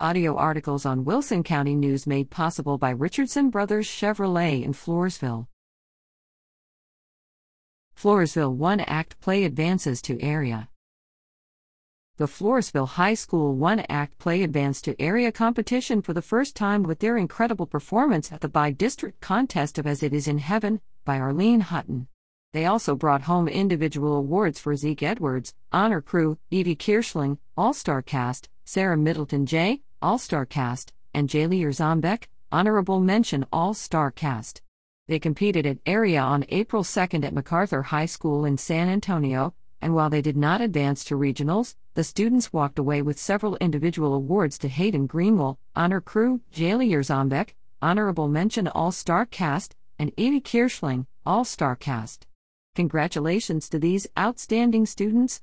Audio articles on Wilson County News made possible by Richardson Brothers Chevrolet in Floresville. Floresville One Act Play advances to area. The Floresville High School One Act Play advanced to area competition for the first time with their incredible performance at the Bi District Contest of As It Is in Heaven by Arlene Hutton. They also brought home individual awards for Zeke Edwards, Honor Crew, Evie Kirschling, All Star Cast, Sarah Middleton J., All Star Cast, and Jaylee Zombeck, Honorable Mention All Star Cast. They competed at area on April 2nd at MacArthur High School in San Antonio, and while they did not advance to regionals, the students walked away with several individual awards to Hayden Greenwell, Honor Crew, Jaylee Zombeck, Honorable Mention All Star Cast, and Evie Kirschling, All Star Cast. Congratulations to these outstanding students.